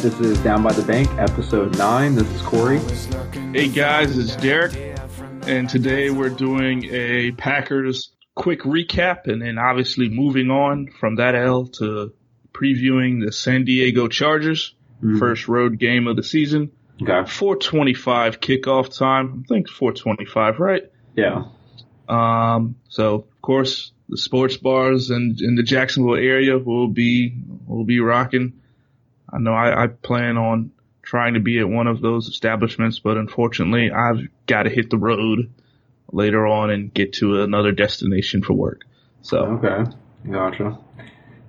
This is Down by the Bank, episode 9. This is Corey. Hey guys, it's Derek, and today we're doing a Packers quick recap and then obviously moving on from that L to previewing the San Diego Chargers, first road game of the season. Okay. 425 kickoff time. I think 425, right? Yeah. Um, so of course the sports bars in, in the Jacksonville area will be, will be rocking. I know I, I plan on trying to be at one of those establishments, but unfortunately I've got to hit the road later on and get to another destination for work. So Okay. Gotcha.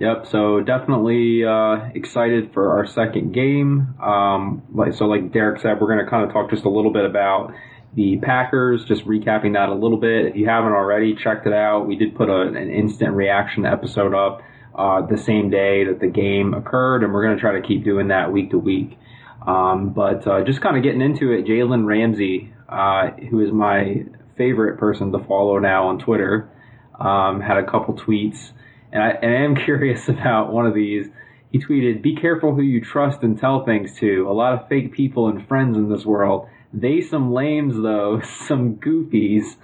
Yep. So definitely uh, excited for our second game. Um, like so, like Derek said, we're going to kind of talk just a little bit about the Packers. Just recapping that a little bit. If you haven't already checked it out, we did put a, an instant reaction episode up uh, the same day that the game occurred, and we're going to try to keep doing that week to week. Um, but uh, just kind of getting into it, Jalen Ramsey, uh, who is my favorite person to follow now on Twitter, um, had a couple tweets, and I, and I am curious about one of these. He tweeted, "Be careful who you trust and tell things to. A lot of fake people and friends in this world. They some lames though, some goofies."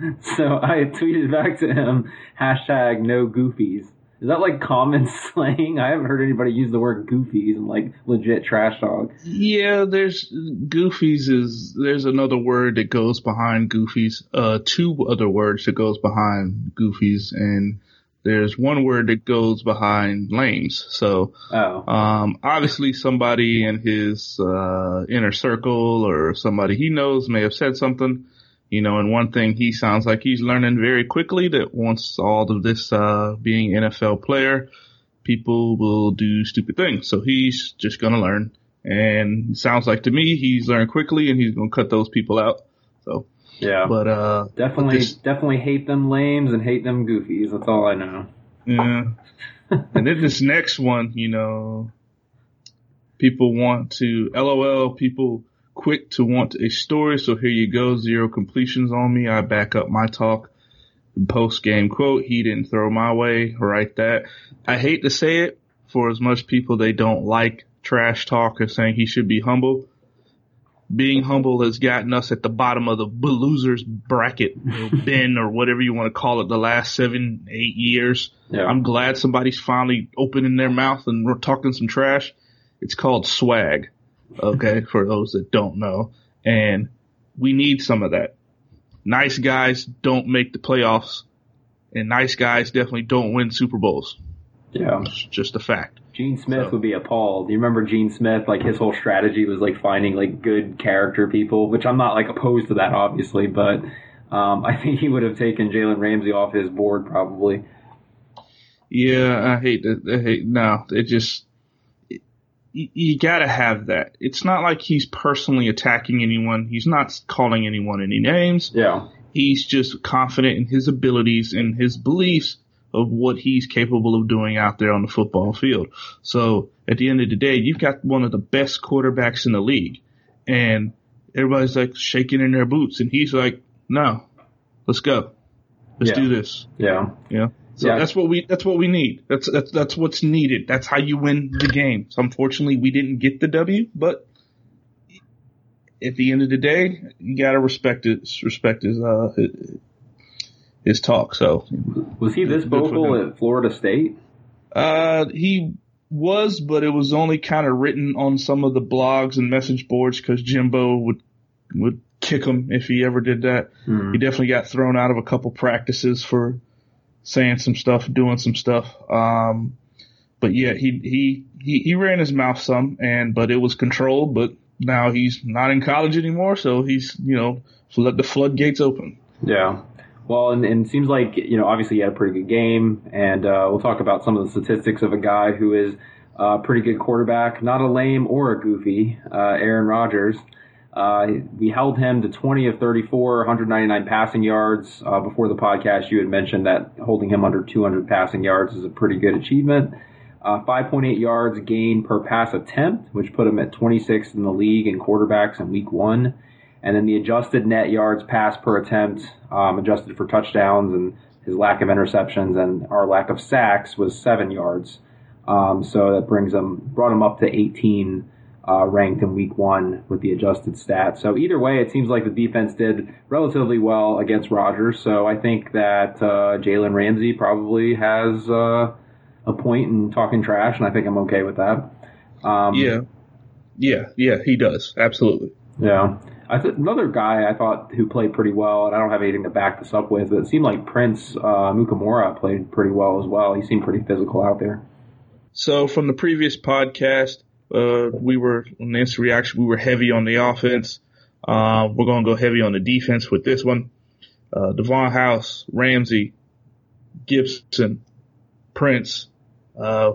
So I tweeted back to him, hashtag no goofies. Is that like common slang? I haven't heard anybody use the word goofies and like legit trash talk. yeah, there's goofies is, there's another word that goes behind goofies, uh, two other words that goes behind goofies and there's one word that goes behind lames. So, Oh, Um, obviously somebody in his, uh, inner circle or somebody he knows may have said something, you know, and one thing he sounds like he's learning very quickly that once all of this, uh, being NFL player, people will do stupid things. So he's just gonna learn. And sounds like to me he's learned quickly and he's gonna cut those people out. So, yeah. but, uh, definitely, this- definitely hate them lames and hate them goofies. That's all I know. Yeah. and then this next one, you know, people want to, LOL, people quick to want a story. So here you go. Zero completions on me. I back up my talk. Post game quote. He didn't throw my way. Write that. I hate to say it for as much people they don't like trash talk or saying he should be humble. Being humble has gotten us at the bottom of the losers bracket, or bin or whatever you want to call it, the last seven, eight years. Yeah. I'm glad somebody's finally opening their mouth and we're talking some trash. It's called swag. Okay. for those that don't know. And we need some of that. Nice guys don't make the playoffs and nice guys definitely don't win Super Bowls. yeah. It's just a fact. Gene Smith So- would be appalled. Do you remember Gene Smith? Like his whole strategy was like finding like good character people, which I'm not like opposed to that, obviously, but um, I think he would have taken Jalen Ramsey off his board probably. Yeah, I hate that. I hate, no, it just, it, you, you gotta have that. It's not like he's personally attacking anyone. He's not calling anyone any names. Yeah. he's just confident in his abilities and his beliefs of what he's capable of doing out there on the football field. So at the end of the day, you've got one of the best quarterbacks in the league and everybody's like shaking in their boots and he's like, no, let's go. Let's Yeah. do this. Yeah. Know? So Yeah. that's what we, that's what we need. That's, that's, that's what's needed. That's how you win the game. So unfortunately we didn't get the W, but at the end of the day, you gotta respect his, respect his, uh, his, talk. So, Was he this vocal at Florida State? uh, he was, but it was only kind of written on some of the blogs and message boards because Jimbo would, would kick him if he ever did that. Hmm. He definitely got thrown out of a couple practices for saying some stuff, doing some stuff. Um, but yeah, he, he, he, he ran his mouth some and, but it was controlled, but now he's not in college anymore. So he's, you know, let the floodgates open. Yeah. Well, and, and it seems like, you know, obviously he had a pretty good game, and uh, we'll talk about some of the statistics of a guy who is a pretty good quarterback, not a lame or a goofy, uh, Aaron Rodgers. Uh, we held him to 20 of 34, 199 passing yards. Uh, before the podcast, you had mentioned that holding him under 200 passing yards is a pretty good achievement. Uh, 5.8 yards gain per pass attempt, which put him at 26th in the league in quarterbacks in week one. And then the adjusted net yards pass per attempt, um, adjusted for touchdowns and his lack of interceptions and our lack of sacks was seven yards. Um, so that brings them, brought him up to 18 uh, ranked in week one with the adjusted stats. So either way, it seems like the defense did relatively well against Rodgers. So I think that uh, Jalen Ramsey probably has uh, a point in talking trash, and I think I'm okay with that. Um, yeah, yeah, yeah, he does absolutely. Yeah. I th- another guy I thought who played pretty well, and I don't have anything to back this up with, but it seemed like Prince uh, Amukamara played pretty well as well. He seemed pretty physical out there. So from the previous podcast, uh, we were on the instant reaction. We were heavy on the offense. Uh, we're going to go heavy on the defense with this one. Uh, Davon House, Ramsey, Gipson, Prince, uh,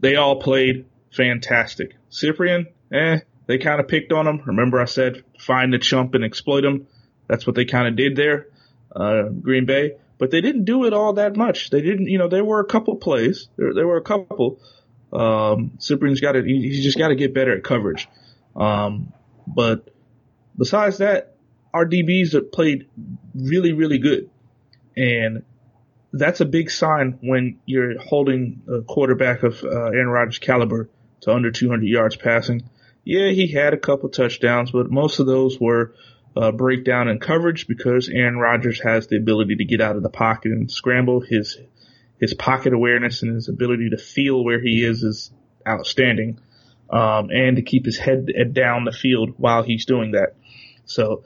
they all played fantastic. Cyprien, eh, they kind of picked on him. Remember I said find the chump and exploit him. That's what they kind of did there, uh, Green Bay. But they didn't do it all that much. They didn't, you know, there were a couple plays. There, there were a couple um, Cyprien's got to, he's just got to get better at coverage. Um, but besides that, our DBs have played really, really good. And that's a big sign when you're holding a quarterback of uh, Aaron Rodgers' caliber to under 200 yards passing. Yeah, he had a couple touchdowns, but most of those were uh, breakdown in coverage because Aaron Rodgers has the ability to get out of the pocket and scramble. His his pocket awareness and his ability to feel where he is is outstanding. Um, and to keep his head down the field while he's doing that. So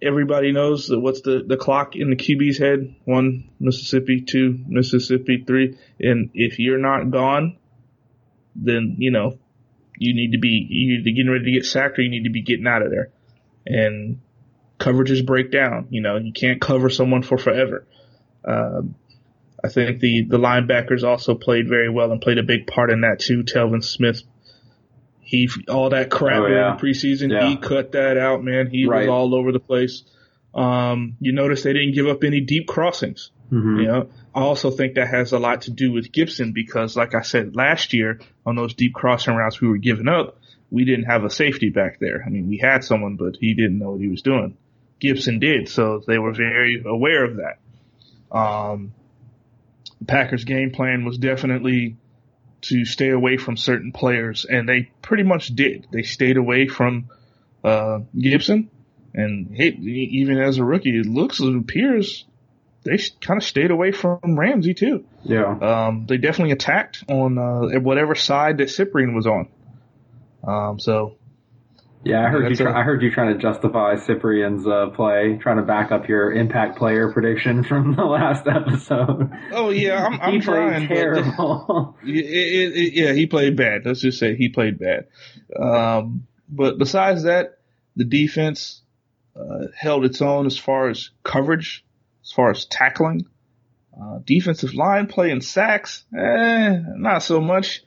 everybody knows that what's the, the clock in the QB's head? One Mississippi, two Mississippi, three. And if you're not gone, then, you know, you need to be you either getting ready to get sacked or you need to be getting out of there. And coverages break down. You know, you can't cover someone for forever. Um, I think the, the linebackers also played very well and played a big part in that too. Telvin Smith, he, all that crap oh, yeah. in the preseason, yeah. he cut that out, man. He right. was all over the place. Um, you notice they didn't give up any deep crossings. Mm-hmm. You know, I also think that has a lot to do with Gipson because, like I said last year, on those deep crossing routes we were giving up, we didn't have a safety back there. I mean, we had someone, but he didn't know what he was doing. Gipson did, so they were very aware of that. Um, the Packers' game plan was definitely to stay away from certain players, and they pretty much did. They stayed away from uh, Gipson, and hey, even as a rookie, it looks it appears they kind of stayed away from Ramsey too. Yeah, um, they definitely attacked on uh, whatever side that Cyprien was on. Um, so yeah, I heard you. Try, a, I heard you trying to justify Cyprien's uh, play, trying to back up your impact player prediction from the last episode. Oh yeah, I'm, I'm trying. Terrible. But, it, it, it, yeah, he played bad. Let's just say he played bad. Um, but besides that, the defense uh, held its own as far as coverage, as far as tackling. Uh, defensive line play and sacks, eh, not so much.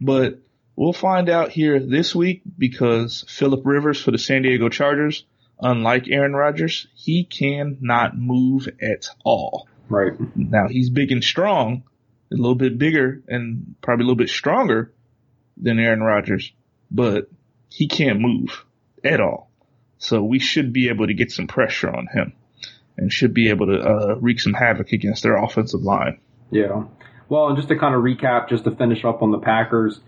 But We'll find out here this week because Philip Rivers for the San Diego Chargers, unlike Aaron Rodgers, he cannot move at all. Right. Now he's big and strong, a little bit bigger and probably a little bit stronger than Aaron Rodgers, but he can't move at all. So we should be able to get some pressure on him and should be able to uh, wreak some havoc against their offensive line. Yeah. Well, and just to kind of recap, just to finish up on the Packers,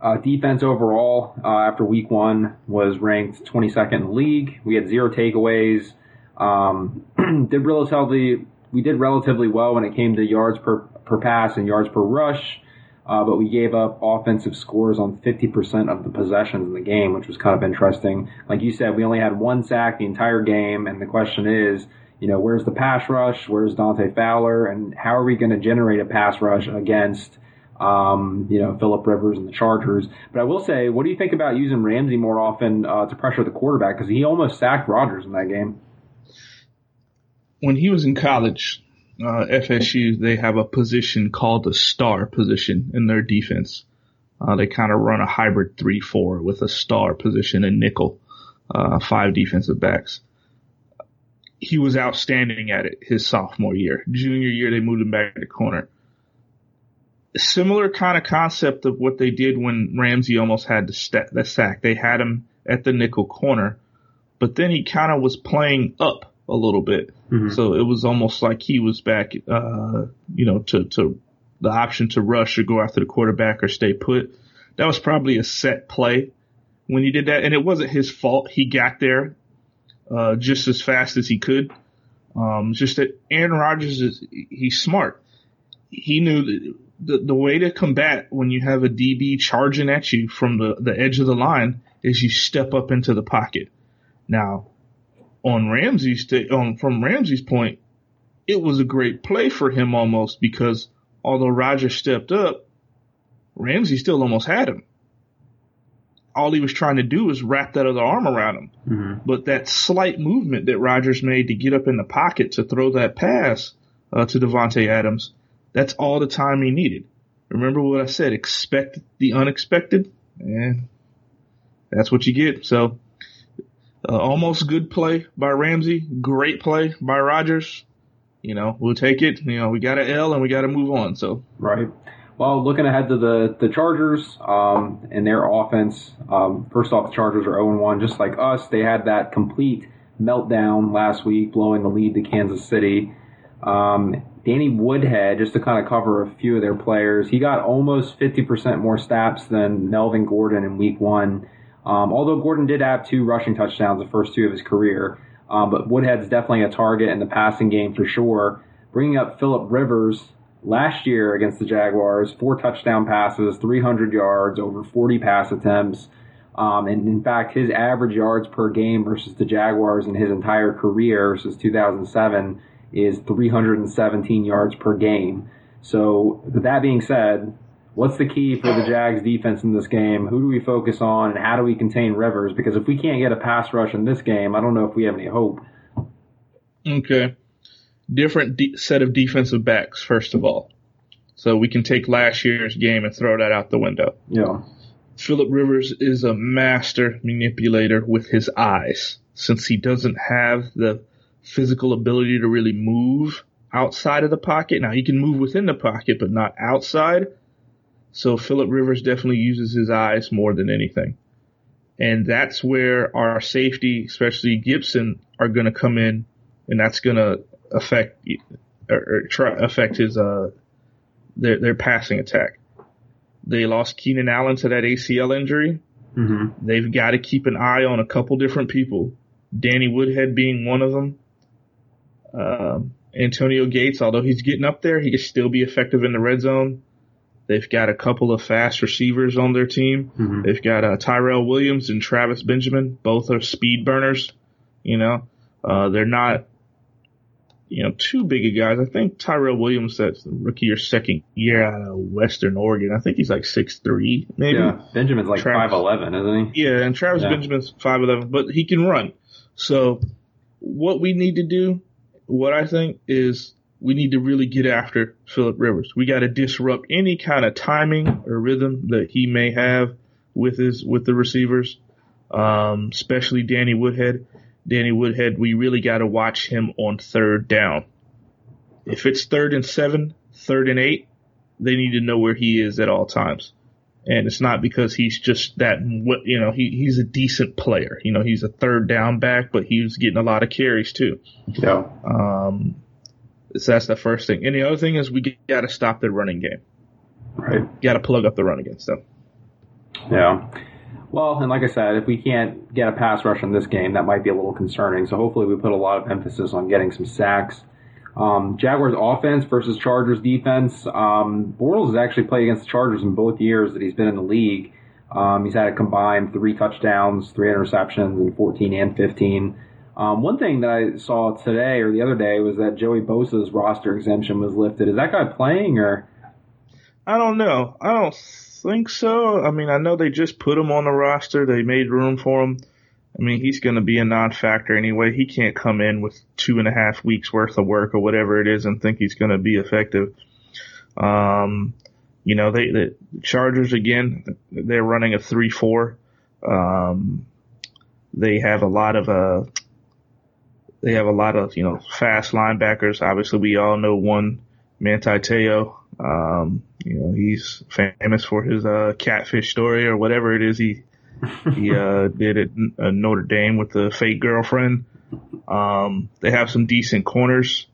uh, defense overall uh, after week one was ranked 22nd in the league. We had zero takeaways. Um, did relatively we did relatively well when it came to yards per per pass and yards per rush, uh, but we gave up offensive scores on 50% of the possessions in the game, which was kind of interesting. Like you said, we only had one sack the entire game, and the question is, you know, where's the pass rush? Where's Dante Fowler? And how are we going to generate a pass rush against? Um, you know, Philip Rivers and the Chargers. But I will say, what do you think about using Ramsey more often uh, to pressure the quarterback? Because he almost sacked Rodgers in that game. When he was in college, uh, FSU, they have a position called the star position in their defense. Uh, they kind of run a hybrid 3-4 with a star position and nickel, uh, five defensive backs. He was outstanding at it his sophomore year. Junior year, they moved him back to corner similar kind of concept of what they did when Ramsey almost had the, st- the sack. They had him at the nickel corner, but then he kind of was playing up a little bit. Mm-hmm. So it was almost like he was back, uh, you know, to, to the option to rush or go after the quarterback or stay put. That was probably a set play when he did that, and it wasn't his fault. He got there uh, just as fast as he could. Um, just that Aaron Rodgers is he's smart. He knew the the way to combat when you have a DB charging at you from the, the edge of the line is you step up into the pocket. Now, on Ramsey's on from Ramsey's point, it was a great play for him almost because although Rodgers stepped up, Ramsey still almost had him. All he was trying to do was wrap that other arm around him. Mm-hmm. But that slight movement that Rodgers made to get up in the pocket to throw that pass uh, to Davante Adams, that's all the time he needed. Remember what I said? Expect the unexpected, and that's what you get. So, uh, almost good play by Ramsey, great play by Rodgers. You know, we'll take it. You know, we got an L and we got to move on. So right. Well, looking ahead to the the Chargers um, and their offense. Um, first off, the Chargers are 0 1, just like us. They had that complete meltdown last week, blowing the lead to Kansas City. Um, Danny Woodhead, just to kind of cover a few of their players, he got almost 50% more snaps than Melvin Gordon in week one. Um, although Gordon did have two rushing touchdowns the first two of his career. Um, but Woodhead's definitely a target in the passing game for sure. Bringing up Philip Rivers, last year against the Jaguars, four touchdown passes, 300 yards, over 40 pass attempts. Um, and in fact, his average yards per game versus the Jaguars in his entire career since 2007 is 317 yards per game. So, with that being said, what's the key for the Jags defense in this game? Who do we focus on, and how do we contain Rivers? Because if we can't get a pass rush in this game, I don't know if we have any hope. Okay different de- set of defensive backs, first of all. So we can take last year's game and throw that out the window. Yeah. Philip Rivers is a master manipulator with his eyes. Since he doesn't have the physical ability to really move outside of the pocket. Now he can move within the pocket, but not outside. So Philip Rivers definitely uses his eyes more than anything. And that's where our safety, especially Gipson, are going to come in, and that's going to affect or, try affect his uh their their passing attack. They lost Keenan Allen to that ACL injury. Mm-hmm. They've got to keep an eye on a couple different people. Danny Woodhead being one of them. Um, Antonio Gates, although he's getting up there, he can still be effective in the red zone. They've got a couple of fast receivers on their team. Mm-hmm. They've got uh, Tyrell Williams and Travis Benjamin. Both are speed burners. You know, uh, they're not you know, two bigger guys. I think Tyrell Williams, that's rookie or second year out of Western Oregon. I think he's like six three, maybe. Yeah, Benjamin's like five eleven, isn't he? Yeah, and Travis yeah. Benjamin's five eleven, but he can run. So, what we need to do, what I think is, we need to really get after Philip Rivers. We got to disrupt any kind of timing or rhythm that he may have with his with the receivers, um, especially Danny Woodhead. Danny Woodhead, we really got to watch him on third down. If it's third and seven, third and eight, they need to know where he is at all times. And it's not because he's just that, you know, he, he's a decent player. You know, he's a third down back, but he's getting a lot of carries too. Yeah. Um, so that's the first thing. And the other thing is we got to stop the running game. Right. Got to plug up the run against them. Yeah. Well, and like I said, if we can't get a pass rush in this game, that might be a little concerning. So hopefully we put a lot of emphasis on getting some sacks. Um, Jaguars offense versus Chargers defense. Um, Bortles has actually played against the Chargers in both years that he's been in the league. Um, he's had a combined three touchdowns, three interceptions in 14 and 15. Um, one thing that I saw today or the other day was that Joey Bosa's roster exemption was lifted. Is that guy playing or? I don't know. I don't think so. I mean, I know they just put him on the roster. They made room for him. I mean, he's going to be a non-factor anyway. He can't come in with two and a half weeks worth of work or whatever it is and think he's going to be effective. Um, you know, they, the Chargers again, they're running a three-four. Um, they have a lot of, uh, they have a lot of, you know, fast linebackers. Obviously, we all know one, Manti Te'o. Um, you know, he's famous for his uh, catfish story or whatever it is he he uh, did at uh, Notre Dame with the fake girlfriend. Um, they have some decent corners.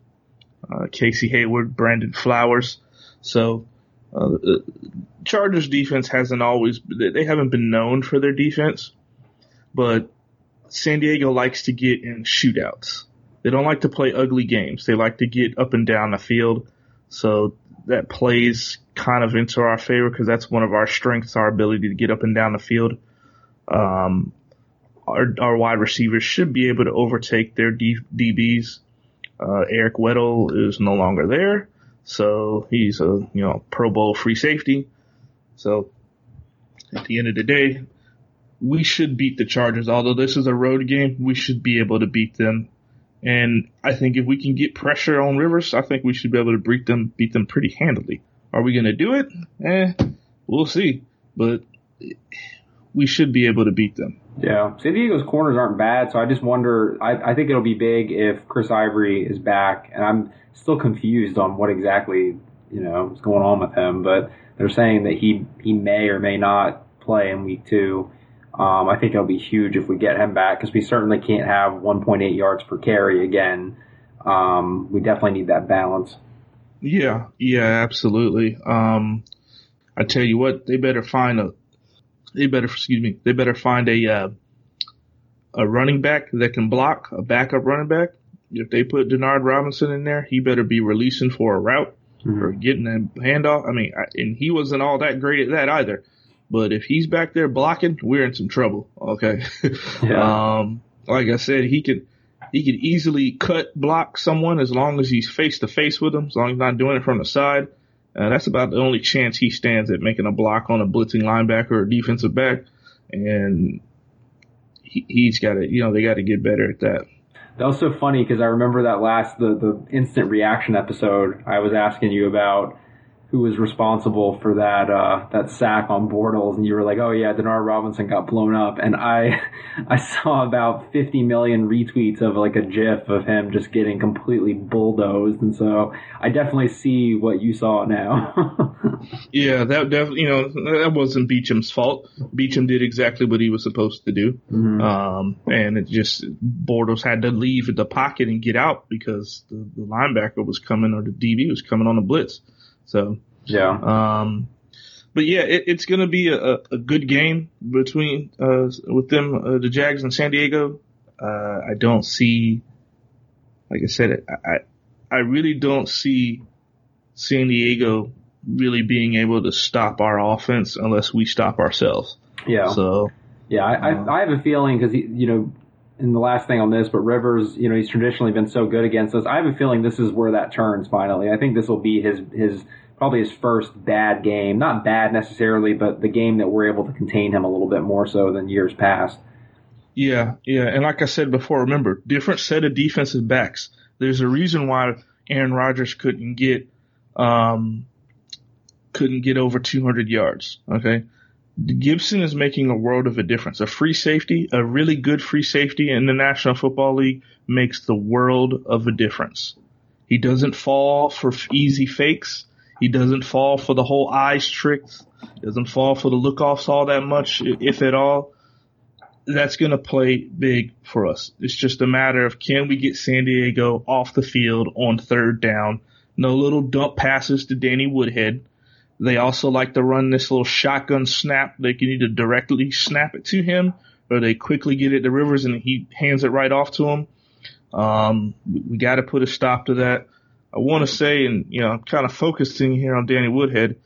Uh, Casey Hayward, Brandon Flowers. So Uh, Chargers defense hasn't always they haven't been known for their defense, but San Diego likes to get in shootouts. They don't like to play ugly games. They like to get up and down the field. So that plays kind of into our favor because that's one of our strengths, our ability to get up and down the field. Um, our, our wide receivers should be able to overtake their D, DBs. Uh, Eric Weddle is no longer there, so he's a you know Pro Bowl free safety. So at the end of the day, we should beat the Chargers. Although this is a road game, we should be able to beat them. And I think if we can get pressure on Rivers, I think we should be able to beat them, beat them pretty handily. Are we going to do it? Eh, we'll see. But we should be able to beat them. Yeah, San Diego's corners aren't bad, so I just wonder. I, I think it'll be big if Chris Ivory is back, and I'm still confused on what exactly you know is going on with him. But they're saying that he he may or may not play in week two. Um, I think it'll be huge if we get him back because we certainly can't have 1.8 yards per carry again. Um, we definitely need that balance. Yeah, yeah, absolutely. Um, I tell you what, they better find a, they better, excuse me, they better find a, uh, a running back that can block, a backup running back. If they put Denard Robinson in there, he better be releasing for a route mm-hmm. or getting a handoff. I mean, I, and he wasn't all that great at that either. But if he's back there blocking, we're in some trouble. Okay. Yeah. um, like I said, he could he could easily cut block someone as long as he's face to face with them, as long as he's not doing it from the side. Uh, that's about the only chance he stands at making a block on a blitzing linebacker or defensive back. And he, he's got to, you know, they got to get better at that. That was so funny because I remember that last the the instant reaction episode. I was asking you about who was responsible for that uh, that sack on Bortles, and you were like, "Oh yeah, Denard Robinson got blown up," and I I saw about 50 million retweets of like a GIF of him just getting completely bulldozed, and so I definitely see what you saw now. yeah, that definitely you know that wasn't Beachum's fault. Beecham did exactly what he was supposed to do, mm-hmm. um, and it just Bortles had to leave the pocket and get out because the, the linebacker was coming or the DB was coming on a blitz. So yeah. Um, but yeah, it, it's going to be a, a, good game between uh, with them, uh, the Jags and San Diego. Uh, I don't see, like I said, I I really don't see San Diego really being able to stop our offense unless we stop ourselves. Yeah. So. Yeah, I I, I have a feeling because you know in the last thing on this, but Rivers, you know, he's traditionally been so good against us. I have a feeling this is where that turns finally. I think this will be his his probably his first bad game. Not bad necessarily, but the game that we're able to contain him a little bit more so than years past. Yeah, yeah, and like I said before, remember different set of defensive backs. There's a reason why Aaron Rodgers couldn't get um couldn't get over 200 yards. Okay, Gipson is making a world of a difference. A free safety, a really good free safety in the National Football League makes the world of a difference. He doesn't fall for easy fakes. He doesn't fall for the whole eyes tricks. He doesn't fall for the look offs all that much, if at all. That's going to play big for us. It's just a matter of can we get San Diego off the field on third down? No little dump passes to Danny Woodhead. They also like to run this little shotgun snap. They can either directly snap it to him or they quickly get it to Rivers and he hands it right off to him. Um, we got to put a stop to that. I want to say, and you know, I'm kind of focusing here on Danny Woodhead,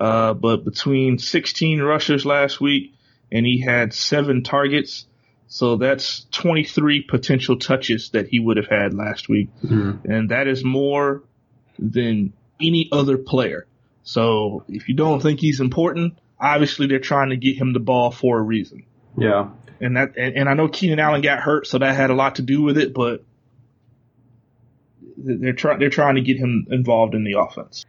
uh, but between 16 rushes last week and he had seven targets, so that's 23 potential touches that he would have had last week, mm-hmm. and that is more than any other player. So if you don't think he's important, obviously they're trying to get him the ball for a reason. Yeah. And that, and, and I know Keenan Allen got hurt, so that had a lot to do with it, but they're trying they're trying to get him involved in the offense.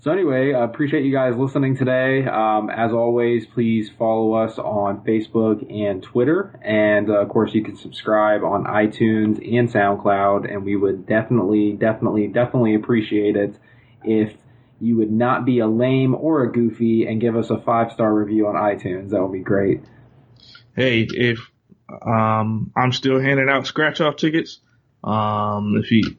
So anyway, I appreciate you guys listening today. Um, as always, please follow us on Facebook and Twitter, and uh, of course you can subscribe on iTunes and SoundCloud. And we would definitely, definitely, definitely appreciate it if you would not be a lame or a goofy and give us a five star review on iTunes. That would be great. Hey, if um, I'm still handing out scratch off tickets. Um, if you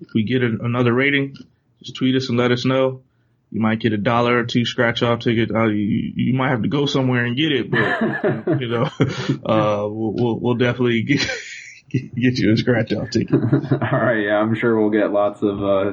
if we get a, another rating, just tweet us and let us know. you might get a dollar or two scratch off ticket. Uh, you, you might have to go somewhere and get it, but you know, uh, we'll, we'll, we'll definitely get, get you a scratch off ticket. All right. Yeah. I'm sure we'll get lots of, uh,